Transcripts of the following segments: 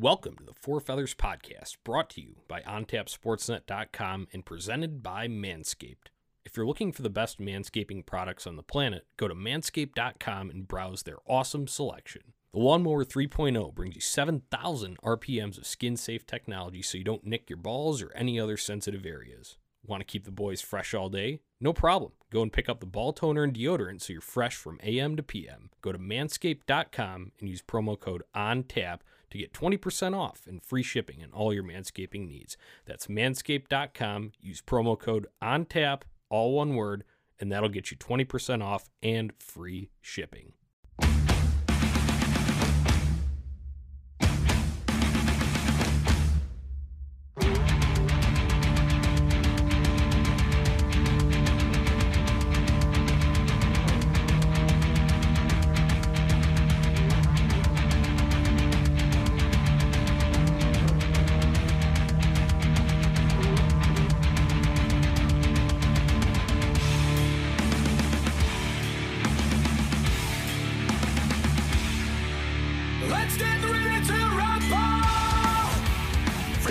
Welcome to the Four Feathers Podcast, brought to you by OnTapSportsNet.com and presented by Manscaped. If you're looking for the best manscaping products on the planet, go to manscaped.com and browse their awesome selection. The Lawnmower 3.0 brings you 7,000 RPMs of skin safe technology so you don't nick your balls or any other sensitive areas. Want to keep the boys fresh all day? No problem. Go and pick up the ball toner and deodorant so you're fresh from AM to PM. Go to manscaped.com and use promo code ONTAP to get 20% off and free shipping on all your manscaping needs. That's manscaped.com. Use promo code ONTAP, all one word, and that'll get you 20% off and free shipping.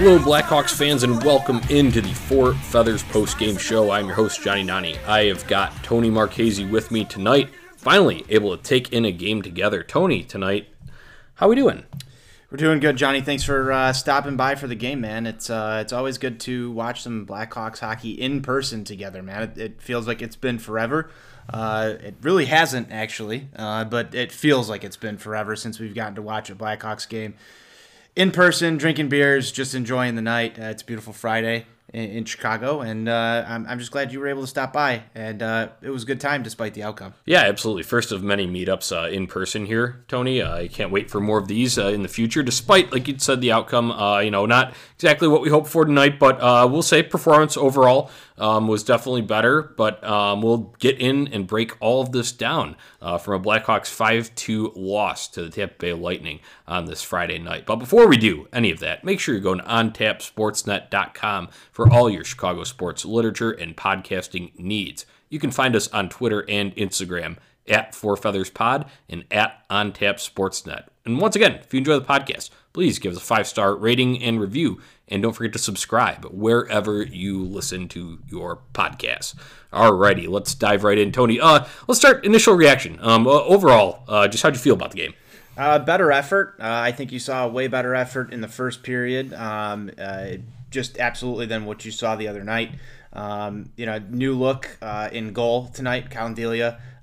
Hello, Blackhawks fans, and welcome into the Four Feathers post game show. I'm your host, Johnny Nani. I have got Tony Marchese with me tonight. Finally, able to take in a game together. Tony, tonight, how we doing? We're doing good, Johnny. Thanks for uh, stopping by for the game, man. It's uh, it's always good to watch some Blackhawks hockey in person together, man. It, it feels like it's been forever. Uh, it really hasn't actually, uh, but it feels like it's been forever since we've gotten to watch a Blackhawks game in person, drinking beers, just enjoying the night. Uh, it's a beautiful Friday in, in Chicago, and uh, I'm, I'm just glad you were able to stop by. And uh, it was a good time despite the outcome. Yeah, absolutely. First of many meetups uh, in person here, Tony. Uh, I can't wait for more of these uh, in the future. Despite, like you said, the outcome, you know, not exactly what we hoped for tonight, but we'll say performance overall um, was definitely better. But um, we'll get in and break all of this down uh, from a Blackhawks 5 2 loss to the Tampa Bay Lightning on this Friday night. But before we do any of that, make sure you're going to ontapsportsnet.com for all your Chicago sports literature and podcasting needs. You can find us on Twitter and Instagram at Four Feathers Pod and at OnTap Sportsnet. And once again, if you enjoy the podcast, please give us a five star rating and review. And don't forget to subscribe wherever you listen to your podcasts. Alrighty, let's dive right in, Tony. Uh, let's start initial reaction. Um, uh, overall, uh, just how'd you feel about the game? Uh, better effort. Uh, I think you saw a way better effort in the first period. Um, uh, just absolutely than what you saw the other night. Um, you know, new look uh, in goal tonight. Collin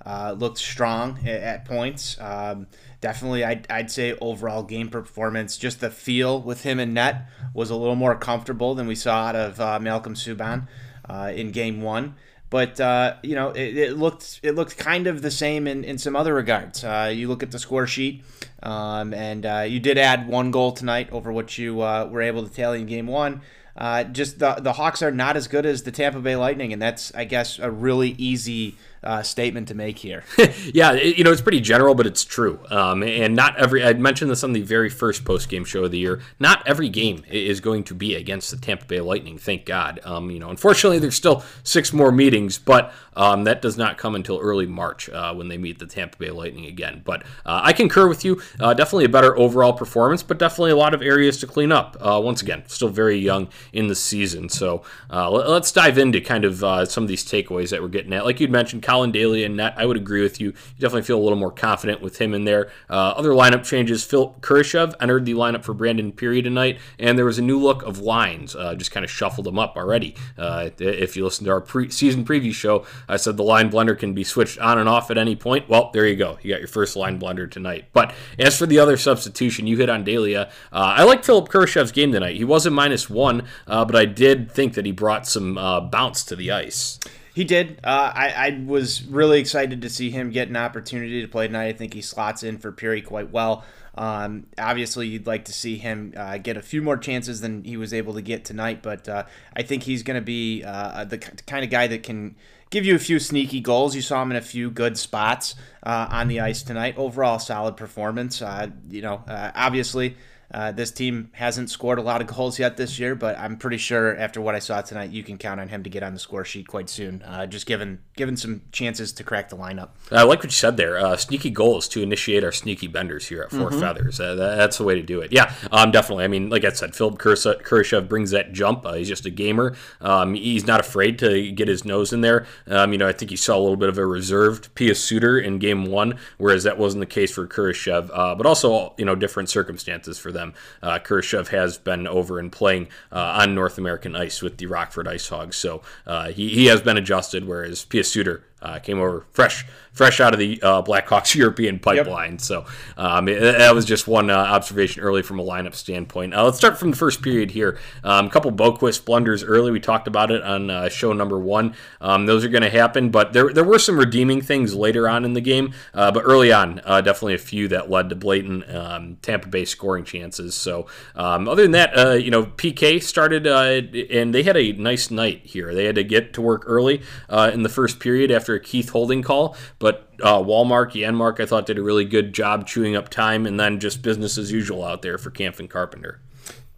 uh, looked strong at, at points. Um, definitely, I'd, I'd say overall game performance, just the feel with him in net was a little more comfortable than we saw out of uh, Malcolm Subban uh, in game one. But uh, you know, it, it looked it looked kind of the same in, in some other regards. Uh, you look at the score sheet, um, and you did add one goal tonight over what you were able to tally in game one. Uh, just the the Hawks are not as good as the Tampa Bay Lightning, and that's I guess a really easy uh, statement to make here. yeah, it, you know, it's pretty general, but it's true. Um, and not every, I mentioned this on the very first post game show of the year, not every game is going to be against the Tampa Bay Lightning, thank God. Um, you know, unfortunately, there's still six more meetings, but um, that does not come until early March uh, when they meet the Tampa Bay Lightning again. But uh, I concur with you. Uh, definitely a better overall performance, but definitely a lot of areas to clean up. Uh, once again, still very young in the season. So uh, let, us dive into kind of some of these takeaways that we're getting at. Like you'd mentioned, Collin Delia and net. I would agree with you. You definitely feel a little more confident with him in there. Uh, other lineup changes: Phil Kurashev entered the lineup for Brandon Pirri tonight, and there was a new look of lines. Uh, just kind of shuffled them up already. Uh, if you listen to our pre- season preview show, I said the line blender can be switched on and off at any point. Well, there you go. You got your first line blender tonight. But as for the other substitution, you hit on Delia. Uh, I like Philip Kurashev's game tonight. He wasn't minus one, uh, but I did think that he brought some uh, bounce to the ice. He did. Uh, I, I was really excited to see him get an opportunity to play tonight. I think he slots in for Pirri quite well. Um, obviously, you'd like to see him uh, get a few more chances than he was able to get tonight, but uh, I think he's going to be uh, the kind of guy that can give you a few sneaky goals. You saw him in a few good spots uh, on the ice tonight. Overall, solid performance. Uh, you know, obviously. Uh, this team hasn't scored a lot of goals yet this year, but I'm pretty sure after what I saw tonight, you can count on him to get on the score sheet quite soon. Uh, just given given some chances to crack the lineup. I like what you said there. Uh, sneaky goals to initiate our sneaky benders here at 4 Feathers. Uh, that- that's the way to do it. Yeah, um, definitely. I mean, like I said, Philip Kursa- Kurashev brings that jump. Uh, he's just a gamer. Um, he's not afraid to get his nose in there. Um, you know, I think you saw a little bit of a reserved Pius Suter in game one, whereas that wasn't the case for Kurashev. Uh, but also, you know, different circumstances for them. Uh, Kurashev has been over and playing uh, on North American ice with the Rockford Ice Hogs, so uh, he, he has been adjusted, whereas Pius Suter uh, came over fresh, fresh out of the uh, Blackhawks European pipeline. So um, it- that was just one uh, observation early from a lineup standpoint. Uh, let's start from the first period here. Um, a couple Boqvist blunders early. We talked about it on uh, show number one. Um, those are going to happen, but there there were some redeeming things later on in the game. Uh, but early on, uh, definitely a few that led to blatant um, Tampa Bay scoring chances. So um, other than that, uh, you know, PK started uh, and they had a nice night here. They had to get to work early uh, in the first period after a Keith Holding call, but uh, Wallmark, Janmark, I thought did a really good job chewing up time, and then just business as usual out there for Kampf and Carpenter.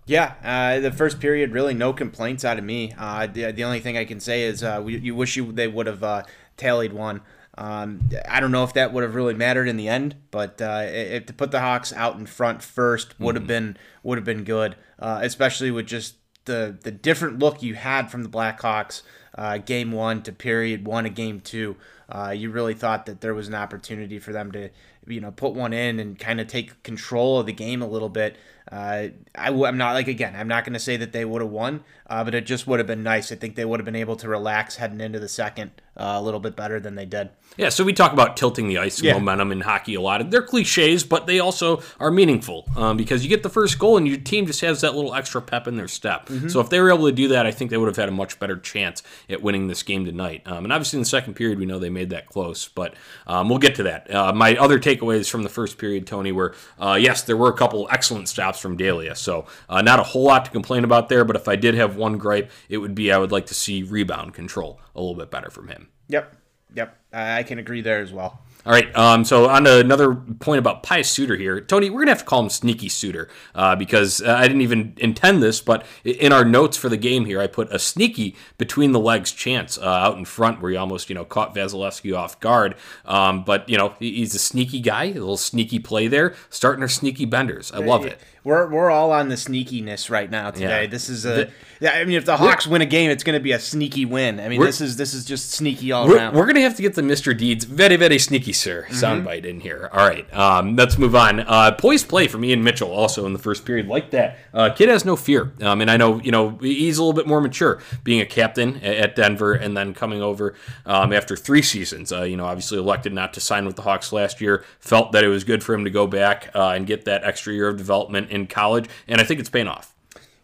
Yeah, uh, the first period really no complaints out of me. Uh, the, the only thing I can say is uh, we, you wish you they would have uh, tallied one. Um, I don't know if that would have really mattered in the end, but uh, if to put the Hawks out in front first would have been would have been good, uh, especially with just the the different look you had from the Blackhawks uh, game one to period one of game two. Uh, you really thought that there was an opportunity for them to, you know, put one in and kind of take control of the game a little bit. Uh, I, am not like again. I'm not going to say that they would have won, uh, but it just would have been nice. I think they would have been able to relax heading into the second uh, a little bit better than they did. Yeah, so we talk about tilting the ice Yeah. momentum in hockey a lot. They're cliches, but they also are meaningful um, because you get the first goal and your team just has that little extra pep in their step. Mm-hmm. So if they were able to do that, I think they would have had a much better chance at winning this game tonight. Um, and obviously in the second period, we know they made that close, but um, we'll get to that. Uh, my other takeaways from the first period, Tony, were uh, yes, there were a couple excellent stops from Delia. So uh, not a whole lot to complain about there, but if I did have one gripe, it would be I would like to see rebound control a little bit better from him. Yep, yep. I can agree there as well. All right. Um, so on another point about Pius Suter here, Tony, we're gonna have to call him Sneaky Suter uh, because uh, I didn't even intend this, but in our notes for the game here, I put a sneaky between the legs chance uh, out in front where he almost you know caught Vasilevskiy off guard. Um, but you know he's a sneaky guy, a little sneaky play there, starting our sneaky benders. I love it. We're, we're all on the sneakiness right now today. Yeah. This is a. yeah, I mean, if the Hawks win a game, it's going to be a sneaky win. I mean, this is this is just sneaky all We're, around. we're gonna have to get the Mr. Deeds very very sneaky sir soundbite in here. All right, um, let's move on. Uh, poised play from Ian Mitchell also in the first period like that. Uh, kid has no fear, um, and I know you know he's a little bit more mature, being a captain at Denver and then coming over um, after three seasons. Uh, you know, obviously elected not to sign with the Hawks last year. Felt that it was good for him to go back uh, and get that extra year of development in college, and I think it's paying off.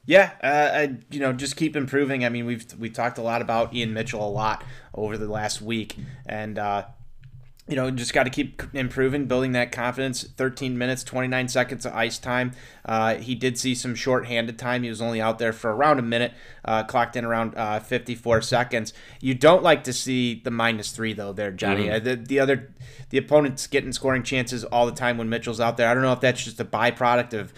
Yeah, uh, I, you know, just keep improving. I mean, we've we talked a lot about Ian Mitchell a lot over the last week, and uh, you know, just got to keep improving, building that confidence. 13 minutes, 29 seconds of ice time. Uh, he did see some short-handed time. He was only out there for around a minute, uh, clocked in around uh, 54 seconds. You don't like to see the minus three though, there, Johnny. Uh, the, the other, the opponent's getting scoring chances all the time when Mitchell's out there. I don't know if that's just a byproduct of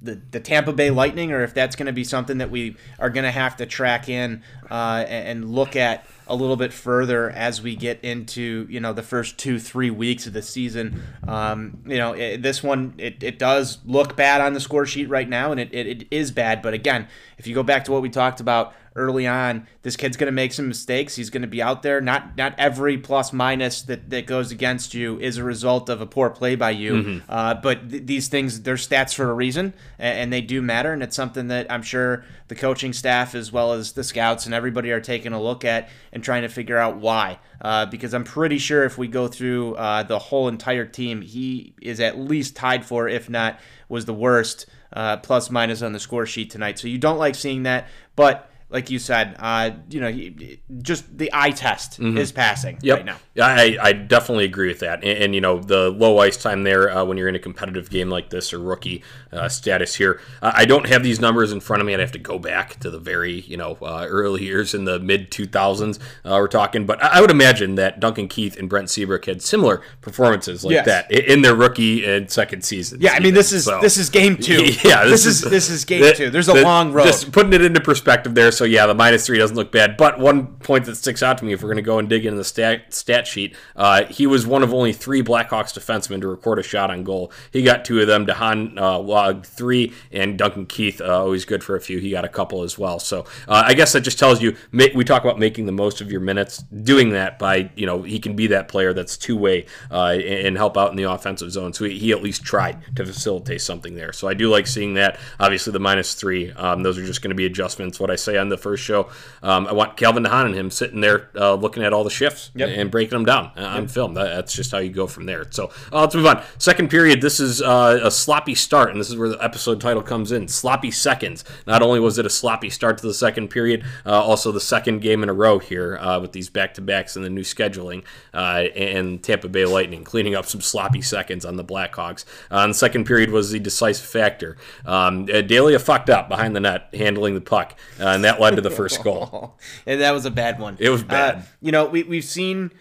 the, the Tampa Bay Lightning, or if that's going to be something that we are going to have to track in uh, and, look at a little bit further as we get into you know the first two three weeks of the season. Um, you know it, this one it, it does look bad on the score sheet right now, and it, it, it is bad. But again, if you go back to what we talked about early on, this kid's going to make some mistakes. He's going to be out there. Not not every plus minus that, that goes against you is a result of a poor play by you. Uh, but th- these things, they're stats for a reason, and, and they do matter. And it's something that I'm sure the coaching staff, as well as the scouts and everybody, are taking a look at and trying to figure out why. Uh, because I'm pretty sure if we go through uh, the whole entire team, he is at least tied for, if not was the worst, uh, plus minus on the score sheet tonight. So you don't like seeing that, but like you said, uh, you know, he, just the eye test is passing Mm-hmm. Yep. right now. Yeah, I, I definitely agree with that. And, and, you know, the low ice time there uh, when you're in a competitive game like this or rookie uh, status here. Uh, I don't have these numbers in front of me. I'd have to go back to the very, you know, uh, early years in the mid 2000s. Uh, we're talking, but I, would imagine that Duncan Keith and Brent Seabrook had similar performances like Yes. that in their rookie and second season. Yeah, I mean, this is So- this is game two. Yeah, this, is, this is game the- two. There's a the- long road. Just putting it into perspective there. So yeah, the minus three doesn't look bad. But one point that sticks out to me, if we're going to go and dig into the stat stat sheet, uh, he was one of only three Blackhawks defensemen to record a shot on goal. He got two of them. de Haan uh, logged three, and Duncan Keith, uh, always good for a few. He got a couple as well. So uh, I guess that just tells you we talk about making the most of your minutes. Doing that by you know he can be that player that's two way uh, and, help out in the offensive zone. So he, he at least tried to facilitate something there. So I do like seeing that. Obviously the minus three, um, those are just going to be adjustments. What I say on the first show, um, I want Calvin de Haan and him sitting there uh, looking at all the shifts Yep. and breaking them down uh, on film. That, that's just how you go from there. So uh, let's move on. Second period. This is uh, a sloppy start, and this is where the episode title comes in. Sloppy seconds. Not only was it a sloppy start to the second period, uh, also the second game in a row here uh, with these back to backs and the new scheduling uh, and Tampa Bay Lightning cleaning up some sloppy seconds on the Blackhawks. Uh, and the second period was the decisive factor. Um, Delia fucked up behind the net handling the puck, uh, and that led to the first goal. and that was a bad one. It was bad. Uh, you know, we we've seen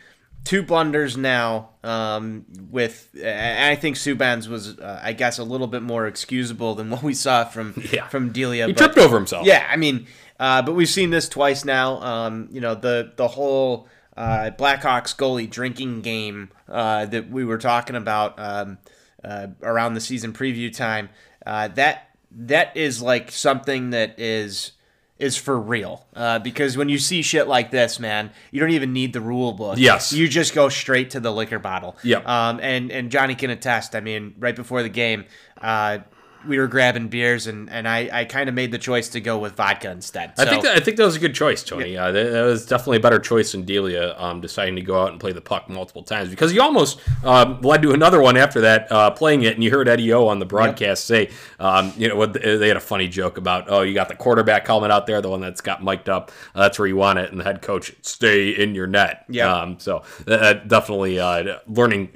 two blunders now. Um, with I think Subban's was, uh, I guess, a little bit more excusable than what we saw from Yeah. from Delia. He but- tripped over himself. Yeah, I mean, uh, but we've seen this twice now. Um, you know, the the whole uh, Blackhawks goalie drinking game uh, that we were talking about um, uh, around the season preview time. Uh, that that is like something that is is for real. Uh, because when you see shit like this, man, you don't even need the rule book. Yes. you just go straight to the liquor bottle. Yep. Um, and and Johnny can attest. I mean, right before the game, uh, we were grabbing beers, and and I, I kind of made the choice to go with vodka instead. I think that, I think that was a good choice, Tony. Uh, that, that was definitely a better choice than Delia um, deciding to go out and play the puck multiple times because he almost um, led to another one after that, uh, playing it. And you heard Eddie O on the broadcast say, um, you know, what they had a funny joke about, oh, you got the quarterback helmet out there, the one that's got mic'd up. Uh, that's where you want it, and the head coach stay in your net. Yeah. Um, so uh, definitely uh, learning.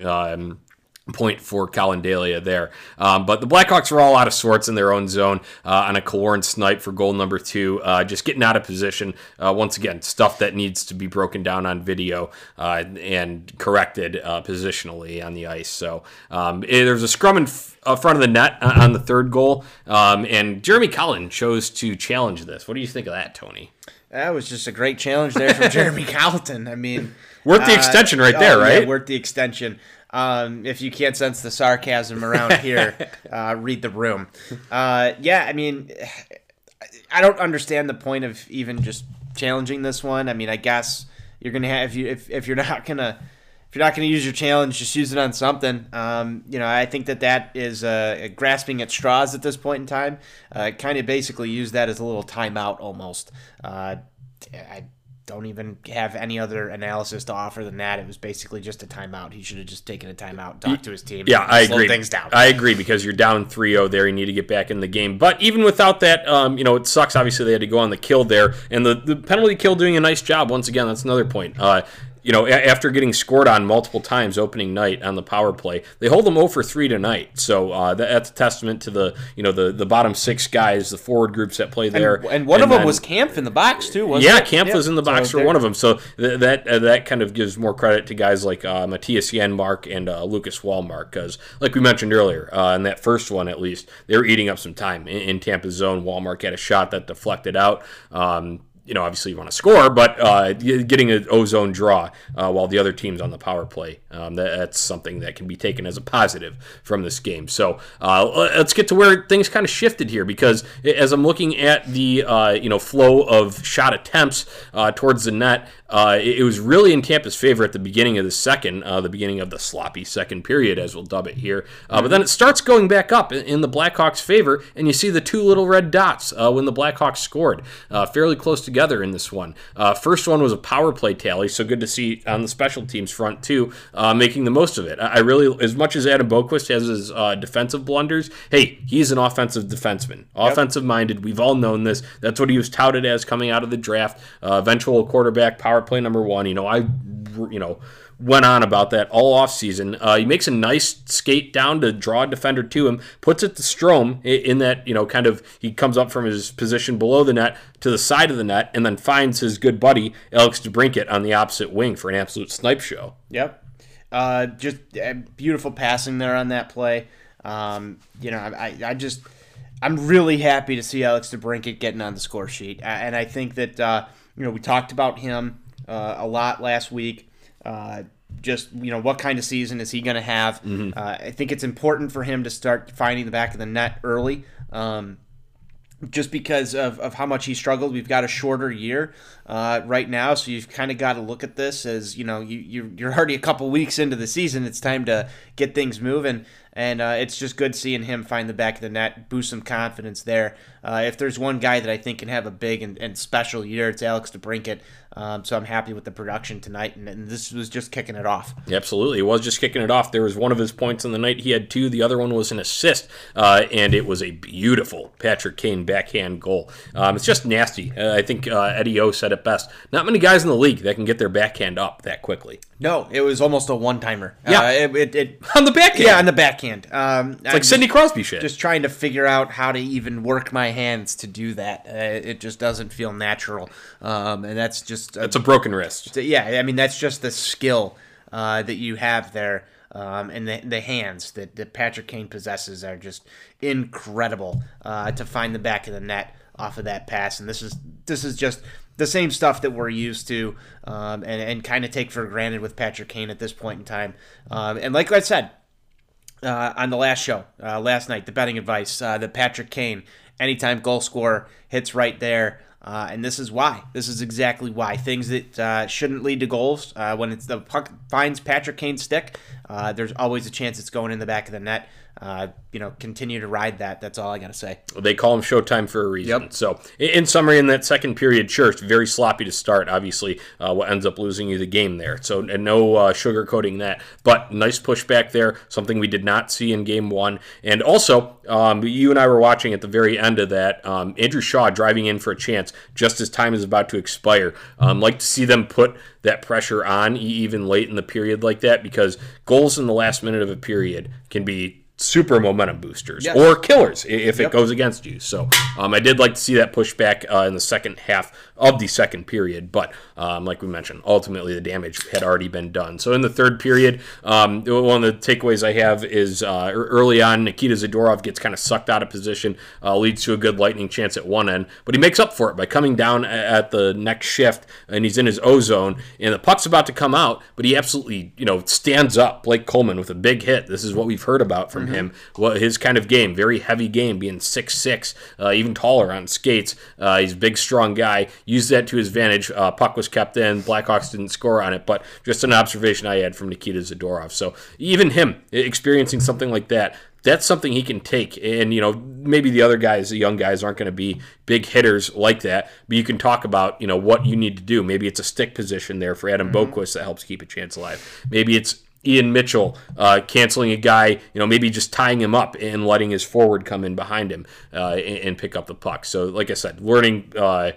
Point for Collin Delia there. Um, but the Blackhawks were all out of sorts in their own zone uh, on a Killorn snipe for goal number two, uh, just getting out of position. Uh, once again, stuff that needs to be broken down on video uh, and corrected uh, positionally on the ice. So um, eh, there's a scrum in f- uh, front of the net on the third goal, um, and Jeremy Colliton chose to challenge this. What do you think of that, Tony? That was just a great challenge there from Jeremy Colliton. I mean, Worth the extension right there, oh, yeah, right? worth the extension. Um, if you can't sense the sarcasm around here, uh, read the room. Uh, yeah, I mean, I don't understand the point of even just challenging this one. I mean, I guess you're gonna have if you if, if you're not gonna if you're not gonna use your challenge, just use it on something. Um, you know, I think that that is uh, grasping at straws at this point in time. Uh, kind of basically use that as a little timeout almost. Uh, I don't even have any other analysis to offer than that. It was basically just a timeout. He should have just taken a timeout, talked to his team. Yeah, and I agree. Things down. I agree because you're down 3-0 there. You need to get back in the game. But even without that, um, you know, it sucks. Obviously, they had to go on the kill there, and the, the penalty kill doing a nice job. Once again, that's another point. Uh, you know, after getting scored on multiple times opening night on the power play, they hold them 0 for 3 tonight. So uh, that's a testament to the, you know, the, the bottom six guys, the forward groups that play there. and, and one of them then- was Kampf in the box too. Wasn't yeah, it? Kampf was in the box So for one of them, so th- that uh, that kind of gives more credit to guys like uh, Mattias Janmark and uh, Lucas Wallmark, because like we mentioned earlier, uh, in that first one at least, they were eating up some time in, in Tampa's zone. Wallmark had a shot that deflected out. Um, you know, obviously you want to score, but uh, getting an ozone draw uh, while the other team's on the power play, um, that, that's something that can be taken as a positive from this game. So uh, let's get to where things kind of shifted here, because as I'm looking at the uh, you know flow of shot attempts uh, towards the net, uh, it, it was really in Tampa's favor at the beginning of the second, uh, the beginning of the sloppy second period, as we'll dub it here. Uh, But then it starts going back up in, in the Blackhawks' favor, and you see the two little red dots uh, when the Blackhawks scored, uh, fairly close together in this one. Uh, first one was a power play tally, so good to see on the special teams front too, uh, making the most of it. I I really, as much as Adam Boqvist has his uh, defensive blunders, hey, he's an offensive defenseman, offensive minded. We've all known this. That's what he was touted as coming out of the draft. Uh, eventual quarterback, power play number one. You know, I, you know went on about that all offseason. Uh, he makes a nice skate down to draw a defender to him, puts it to Strome in that, you know, kind of he comes up from his position below the net to the side of the net and then finds his good buddy, Alex DeBrincat, on the opposite wing for an absolute snipe show. Yep. Uh, just uh, beautiful passing there on that play. Um, you know, I, I just, I'm really happy to see Alex DeBrincat getting on the score sheet. And I think that, uh, you know, we talked about him uh, a lot last week. Uh, just, you know, what kind of season is he going to have? Uh, I think it's important for him to start finding the back of the net early. Um, just because of, of how much he struggled. We've got a shorter year uh, right now, so you've kind of got to look at this as you know you, you you're already a couple weeks into the season. It's time to get things moving, and uh, it's just good seeing him find the back of the net, boost some confidence there. Uh, if there's one guy that I think can have a big and, and special year, it's Alex DeBrincat. Um, so I'm happy with the production tonight, and, and this was just kicking it off. Absolutely. it was just kicking it off. There was one of his points in the night. He had two. The other one was an assist, uh, and it was a beautiful Patrick Kane backhand goal. Um, it's just nasty. Uh, I think uh, Eddie O said it best. Not many guys in the league that can get their backhand up that quickly. No, it was almost a one timer. Yeah. uh, it, it, it On the backhand. yeah on the backhand. Um, It's like Sidney Crosby shit. just trying to figure out how to even work my hands to do that. Uh, it just doesn't feel natural, um, and that's just uh, it's a broken wrist. yeah. I mean, that's just the skill uh, that you have there, um, and the, the hands that, that Patrick Kane possesses are just incredible uh, to find the back of the net off of that pass. And this is this is just the same stuff that we're used to, um, and and kind of take for granted with Patrick Kane at this point in time. Um, and like I said, uh, on the last show, uh, last night, the betting advice, uh, that Patrick Kane, anytime goal scorer, hits right there. Uh, and this is why. This is exactly why. Things that uh, shouldn't lead to goals, uh, when it's the puck finds Patrick Kane's stick, there's always a chance it's going in the back of the net. Uh, you know, continue to ride that. That's all I got to say. They call him Showtime for a reason. Yep. So, in- summary, in that second period, sure, it's very sloppy to start. Obviously, uh, what ends up losing you the game there. So, and no uh, sugarcoating that. But nice pushback there, something we did not see in game one. And also, um, you and I were watching at the very end of that. Um, Andrew Shaw driving in for a chance just as time is about to expire. Um, like to see them put that pressure on even late in the period like that because goals in the last minute of a period can be super momentum boosters Yes. or killers if Yep. it goes against you. So um, I did like to see that pushback uh, in the second half of the second period, but um, like we mentioned, ultimately the damage had already been done. So in the third period, um, one of the takeaways I have is uh, early on, Nikita Zadorov gets kind of sucked out of position, uh, leads to a good lightning chance at one end, but he makes up for it by coming down at the next shift, and he's in his O zone, and the puck's about to come out, but he absolutely, you know, stands up, Blake Coleman with a big hit. This is what we've heard about from him. What his kind of game, very heavy game, being six six, uh, even taller on skates. Uh, he's a big, strong guy. Used that to his advantage. Uh, puck was kept in. Blackhawks didn't score on it, but just an observation I had from Nikita Zadorov. So even him experiencing something like that. That's something he can take, and you know maybe the other guys, the young guys, aren't going to be big hitters like that. But you can talk about you know what you need to do. Maybe it's a stick position there for Adam Boqvist that helps keep a chance alive. Maybe it's Ian Mitchell uh, canceling a guy, you know, maybe just tying him up and letting his forward come in behind him uh, and, and pick up the puck. So, like I said, learning uh,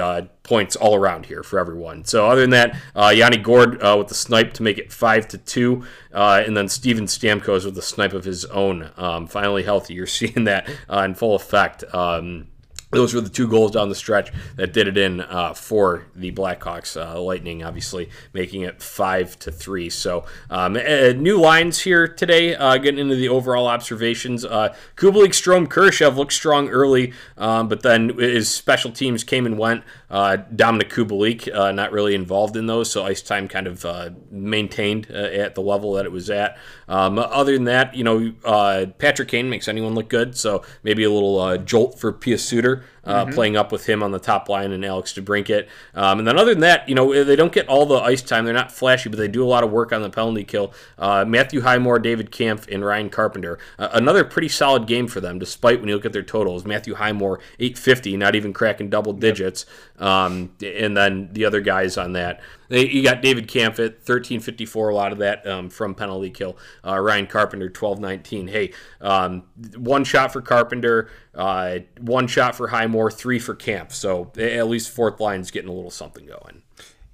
uh, points all around here for everyone. So, other than that, uh, Yanni Gourde uh, with the snipe to make it five to two, and then Steven Stamkos with the snipe of his own. Um, finally healthy. You're seeing that in full effect. Um, those were the two goals down the stretch that did it in uh, for the Blackhawks. Uh, Lightning, obviously, making it five to three. So, um, uh, new lines here today. Uh, getting into the overall observations. Uh, Kubalik, Strome, Kurashev looked strong early, um, but then his special teams came and went. Uh, Dominic Kubalik uh, not really involved in those, so ice time kind of uh, maintained uh, at the level that it was at. Um, other than that, you know, uh, Patrick Kane makes anyone look good, so maybe a little uh, jolt for Pius Suter. Uh, Playing up with him on the top line and Alex DeBrincat. Um, and then other than that, you know, they don't get all the ice time. They're not flashy, but they do a lot of work on the penalty kill. Uh, Matthew Highmore, David Kampf, and Ryan Carpenter. Uh, another pretty solid game for them, despite when you look at their totals. Matthew Highmore, 850, not even cracking double digits. Um, and then the other guys on that, they, you got David Camphett, 1354, a lot of that um, from penalty kill. Uh, Ryan Carpenter, 1219. Hey, um, one shot for Carpenter, uh, one shot for Highmore, three for Kampf. So at least fourth line's getting a little something going.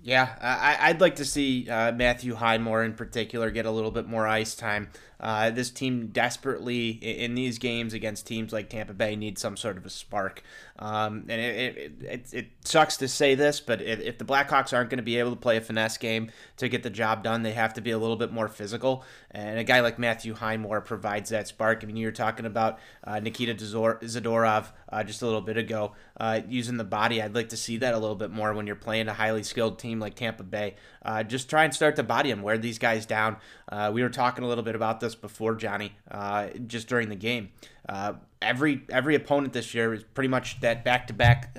Yeah, I, I'd like to see uh, Matthew Highmore in particular get a little bit more ice time. Uh, this team desperately in these games against teams like Tampa Bay needs some sort of a spark. Um, and it, it, it, it, sucks to say this, but if, if the Blackhawks aren't going to be able to play a finesse game to get the job done, they have to be a little bit more physical. And a guy like Matthew Highmore provides that spark. I mean, you were talking about uh, Nikita Zadorov uh, just a little bit ago uh, using the body. I'd like to see that a little bit more when you're playing a highly skilled team like Tampa Bay. Uh, just try and start to body them, wear these guys down. Uh, we were talking a little bit about this before, Johnny, uh, just during the game. Every every opponent this year is pretty much that back to back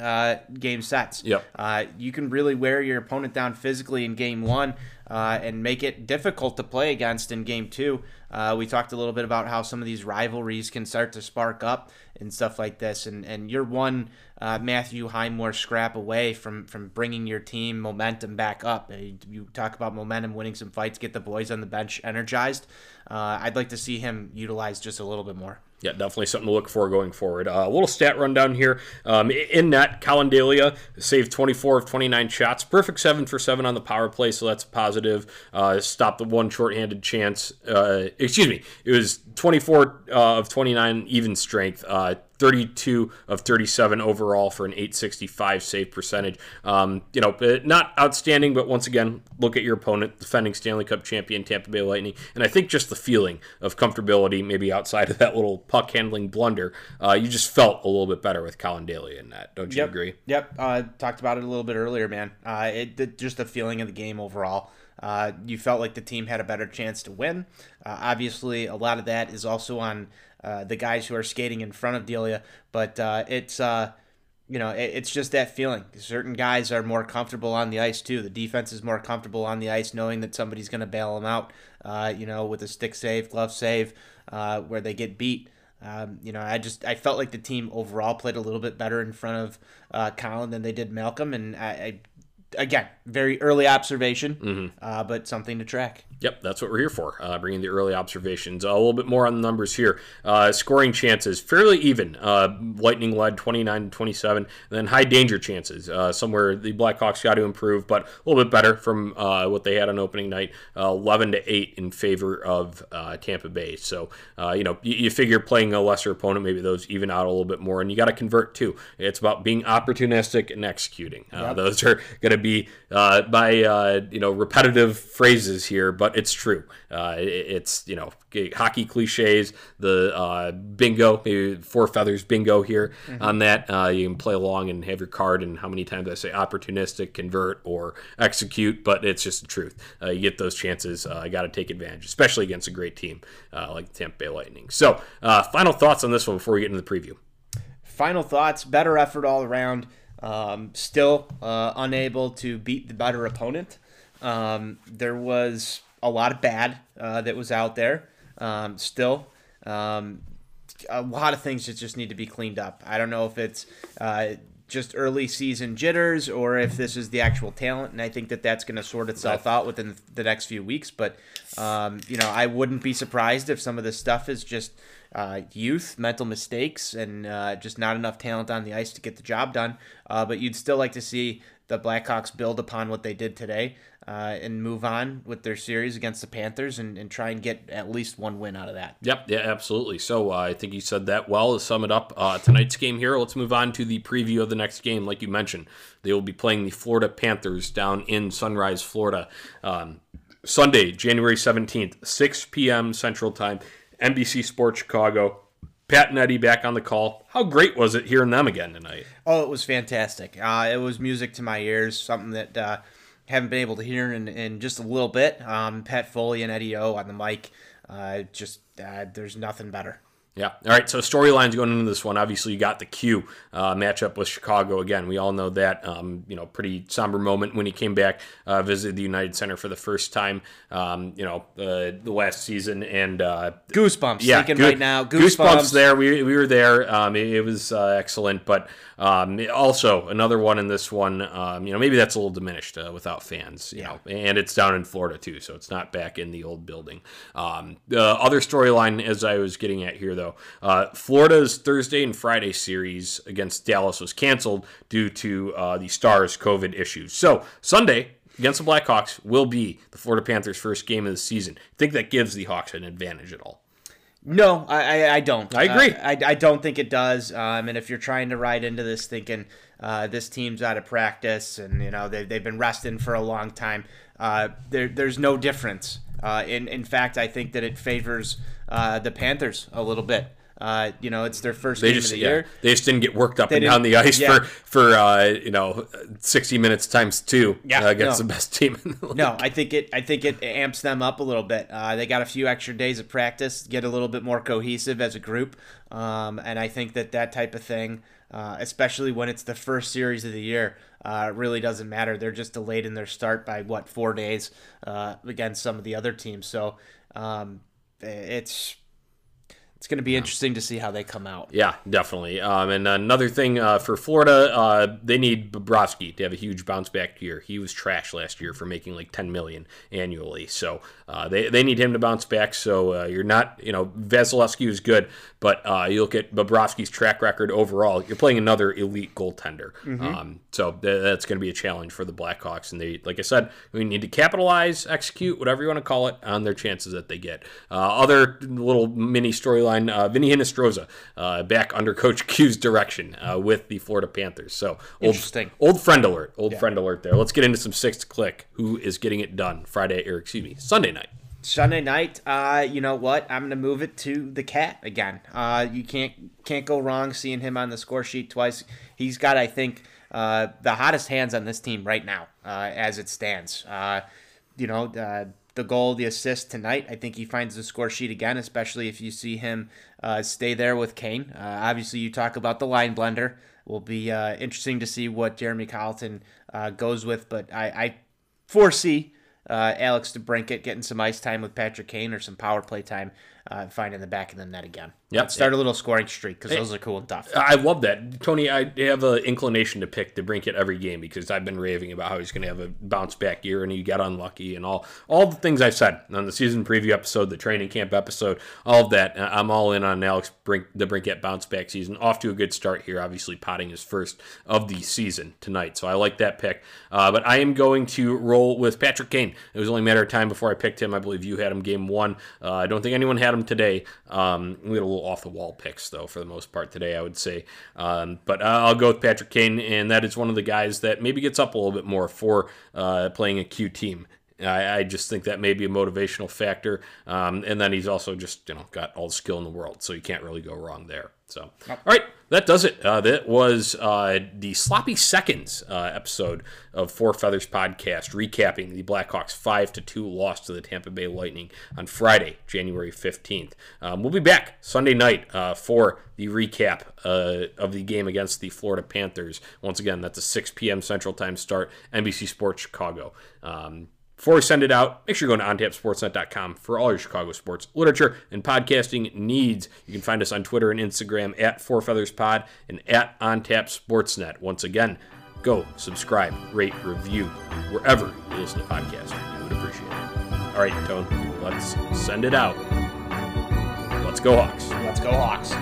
game sets. Yep. Uh, you can really wear your opponent down physically in game one uh, and make it difficult to play against in game two. Uh, we talked a little bit about how some of these rivalries can start to spark up and stuff like this. And and you're one uh, Matthew Highmore scrap away from from bringing your team momentum back up. Uh, you talk about momentum, winning some fights, get the boys on the bench energized. Uh, I'd like to see him utilized just a little bit more. Yeah, definitely something to look for going forward. Uh, a little stat rundown here. Um, in net, Collin Delia saved 24 of 29 shots, perfect 7 for 7 on the power play, so that's a positive. Uh, stopped the one shorthanded chance. Uh, excuse me, it was 24 uh, of 29 even strength. Uh, 32 of 37 overall for an 865 save percentage. Um, you know, uh, not outstanding, but once again, look at your opponent, defending Stanley Cup champion Tampa Bay Lightning, and I think just the feeling of comfortability, maybe outside of that little puck handling blunder, uh, you just felt a little bit better with Collin Delia in that. Don't you yep. agree? Yep. Uh, talked about it a little bit earlier, man. Uh, it just the feeling of the game overall. Uh, you felt like the team had a better chance to win. Uh, obviously, a lot of that is also on uh, the guys who are skating in front of Delia. But uh, it's uh, you know it, it's just that feeling. Certain guys are more comfortable on the ice too. The defense is more comfortable on the ice, knowing that somebody's going to bail them out. Uh, you know, with a stick save, glove save, uh, where they get beat. Um, you know, I just I felt like the team overall played a little bit better in front of uh, Collin than they did Malcolm, and I, I again, very early observation, mm-hmm. uh, but something to track. Yep, that's what we're here for, uh, bringing the early observations. Uh, a little bit more on the numbers here. Uh, scoring chances, fairly even. Uh, Lightning led 29 to 27. And then high danger chances, uh, somewhere the Blackhawks got to improve, but a little bit better from what they had on opening night. 11 to 8 in favor of Tampa Bay. So, you know, you, you, figure playing a lesser opponent, maybe those even out a little bit more. And you got to convert too. It's about being opportunistic and executing. Yep. Those are going to be by, you know, repetitive phrases here, but it's true. Uh, it's you know hockey cliches, the uh, bingo, maybe four feathers bingo here mm-hmm. on that. Uh, you can play along and have your card, and how many times I say opportunistic, convert, or execute, but it's just the truth. Uh, you get those chances. I uh, got to take advantage, especially against a great team uh, like the Tampa Bay Lightning. So, final thoughts on this one before we get into the preview. Final thoughts: better effort all around. Um, still unable to beat the better opponent. Um, there was a lot of bad uh, that was out there um, still. Um, a lot of things that just need to be cleaned up. I don't know if it's uh, just early season jitters or if this is the actual talent, and I think that that's going to sort itself out within the next few weeks. But um, you know, I wouldn't be surprised if some of this stuff is just uh, youth, mental mistakes, and uh, just not enough talent on the ice to get the job done. Uh, but you'd still like to see the Blackhawks build upon what they did today uh, and move on with their series against the Panthers and, and try and get at least one win out of that. Yep, yeah, absolutely. So uh, I think you said that well to sum it up. Uh, tonight's game here, let's move on to the preview of the next game. Like you mentioned, they will be playing the Florida Panthers down in Sunrise, Florida. Um, Sunday, January 17th, 6 p.m. Central Time, NBC Sports Chicago. Pat and Eddie back on the call. How great was it hearing them again tonight? Oh, it was fantastic. Uh, it was music to my ears, something that uh, haven't been able to hear in, in just a little bit. Um, Pat Foley and Eddie O on the mic. Uh, just uh, there's nothing better. Yeah. All right. So storylines going into this one. Obviously, you got the Q uh, matchup with Chicago again. We all know that. Um, you know, pretty somber moment when he came back, uh, visited the United Center for the first time. Um, you know, uh, the last season and uh, Goosebumps. yeah, goo- right now. Goosebumps. Goosebumps. there. We, we were there. Um, it, it was uh, excellent, but um, also another one in this one. Um, you know, maybe that's a little diminished uh, without fans. You know, and it's down in Florida too, so it's not back in the old building. Um, the other storyline, as I was getting at here, though, uh, Florida's Thursday and Friday series against Dallas was canceled due to uh, the Stars' COVID issues. So Sunday against the Blackhawks will be the Florida Panthers' first game of the season. Think that gives the Hawks an advantage at all? No, I, I, I don't. I agree. Uh, I, I don't think it does. Um, and if you're trying to ride into this thinking uh, this team's out of practice and you know they, they've been resting for a long time, uh, there, there's no difference. Uh, in in fact, I think that it favors uh, the Panthers a little bit. Uh, you know, it's their first They game just of the yeah, year. they just didn't get worked up They and down the ice yeah. for for uh, you know sixty minutes times two Yeah, uh, against no. the best team in the league. No, I think it. I think it amps them up a little bit. Uh, they got a few extra days of practice, get a little bit more cohesive as a group, um, and I think that that type of thing, uh, especially when it's the first series of the year, uh, really doesn't matter. They're just delayed in their start by what four days uh, against some of the other teams. So um, it's it's going to be interesting to see how they come out. Yeah, definitely. Um, and another thing uh, for Florida, uh, they need Bobrovsky to have a huge bounce back year. He was trash last year for making like ten million annually, so uh, they they need him to bounce back. So uh, you're not, you know, Vasilevskiy was good, but uh, you look at Bobrovsky's track record overall. You're playing another elite goaltender, um, so th- that's going to be a challenge for the Blackhawks. And they, like I said, we need to capitalize, execute, whatever you want to call it, on their chances that they get. Uh, other little mini storyline: uh, Vinny Hinostroza uh, back under Coach Q's direction uh, with the Florida Panthers. So old, Interesting. old friend alert, old friend alert. There. Let's get into some sixth click. Who is getting it done Friday or excuse me Sunday night? Sunday night, uh, you know what? I'm gonna move it to the cat again. Uh, you can't can't go wrong seeing him on the score sheet twice. He's got, I think, uh, the hottest hands on this team right now, uh, as it stands. Uh, you know, uh, the goal, the assist tonight. I think he finds the score sheet again, especially if you see him stay there with Kane. Obviously, you talk about the line blender. Will be interesting to see what Jeremy Colliton goes with, but I, I foresee uh, Alex DeBrincat getting some ice time with Patrick Kane or some power play time, uh, finding the back of the net again. Yep. Start a little scoring streak because those are cool and tough. I love that, Tony. I have an inclination to pick DeBrincat every game because I've been raving about how he's going to have a bounce back year and he got unlucky and all all the things I've said on the season preview episode, the training camp episode, all of that. Uh, I'm all in on Alex Brink, DeBrincat bounce back season. Off to a good start here. Obviously, potting his first of the season tonight, so I like that pick. Uh, but I am going to roll with Patrick Kane. It was only a matter of time before I picked him. I believe you had him game one. Uh, I don't think anyone had him today. Um, we had a little off the wall picks though for the most part today, I would say. Um, but uh, I'll go with Patrick Kane, and that is one of the guys that maybe gets up a little bit more for uh, playing a Q team. I, I just think that may be a motivational factor, um, and then he's also just you know got all the skill in the world, so you can't really go wrong there. So, all right, that does it. Uh, that was uh, the sloppy seconds uh, episode of Four Feathers podcast, recapping the Blackhawks five to two loss to the Tampa Bay Lightning on Friday, January fifteenth. Um, we'll be back Sunday night uh, for the recap uh, of the game against the Florida Panthers. Once again, that's a six p.m. Central Time start. NBC Sports Chicago. Um, before we send it out, make sure you go to ontapsportsnet.com for all your Chicago sports, literature, and podcasting needs. You can find us on Twitter and Instagram at Four Feathers Pod and at OnTapSportsNet. Once again, go subscribe, rate, review wherever you listen to podcasts. We would appreciate it. All right, Tone, let's send it out. Let's go, Hawks. Let's go Hawks.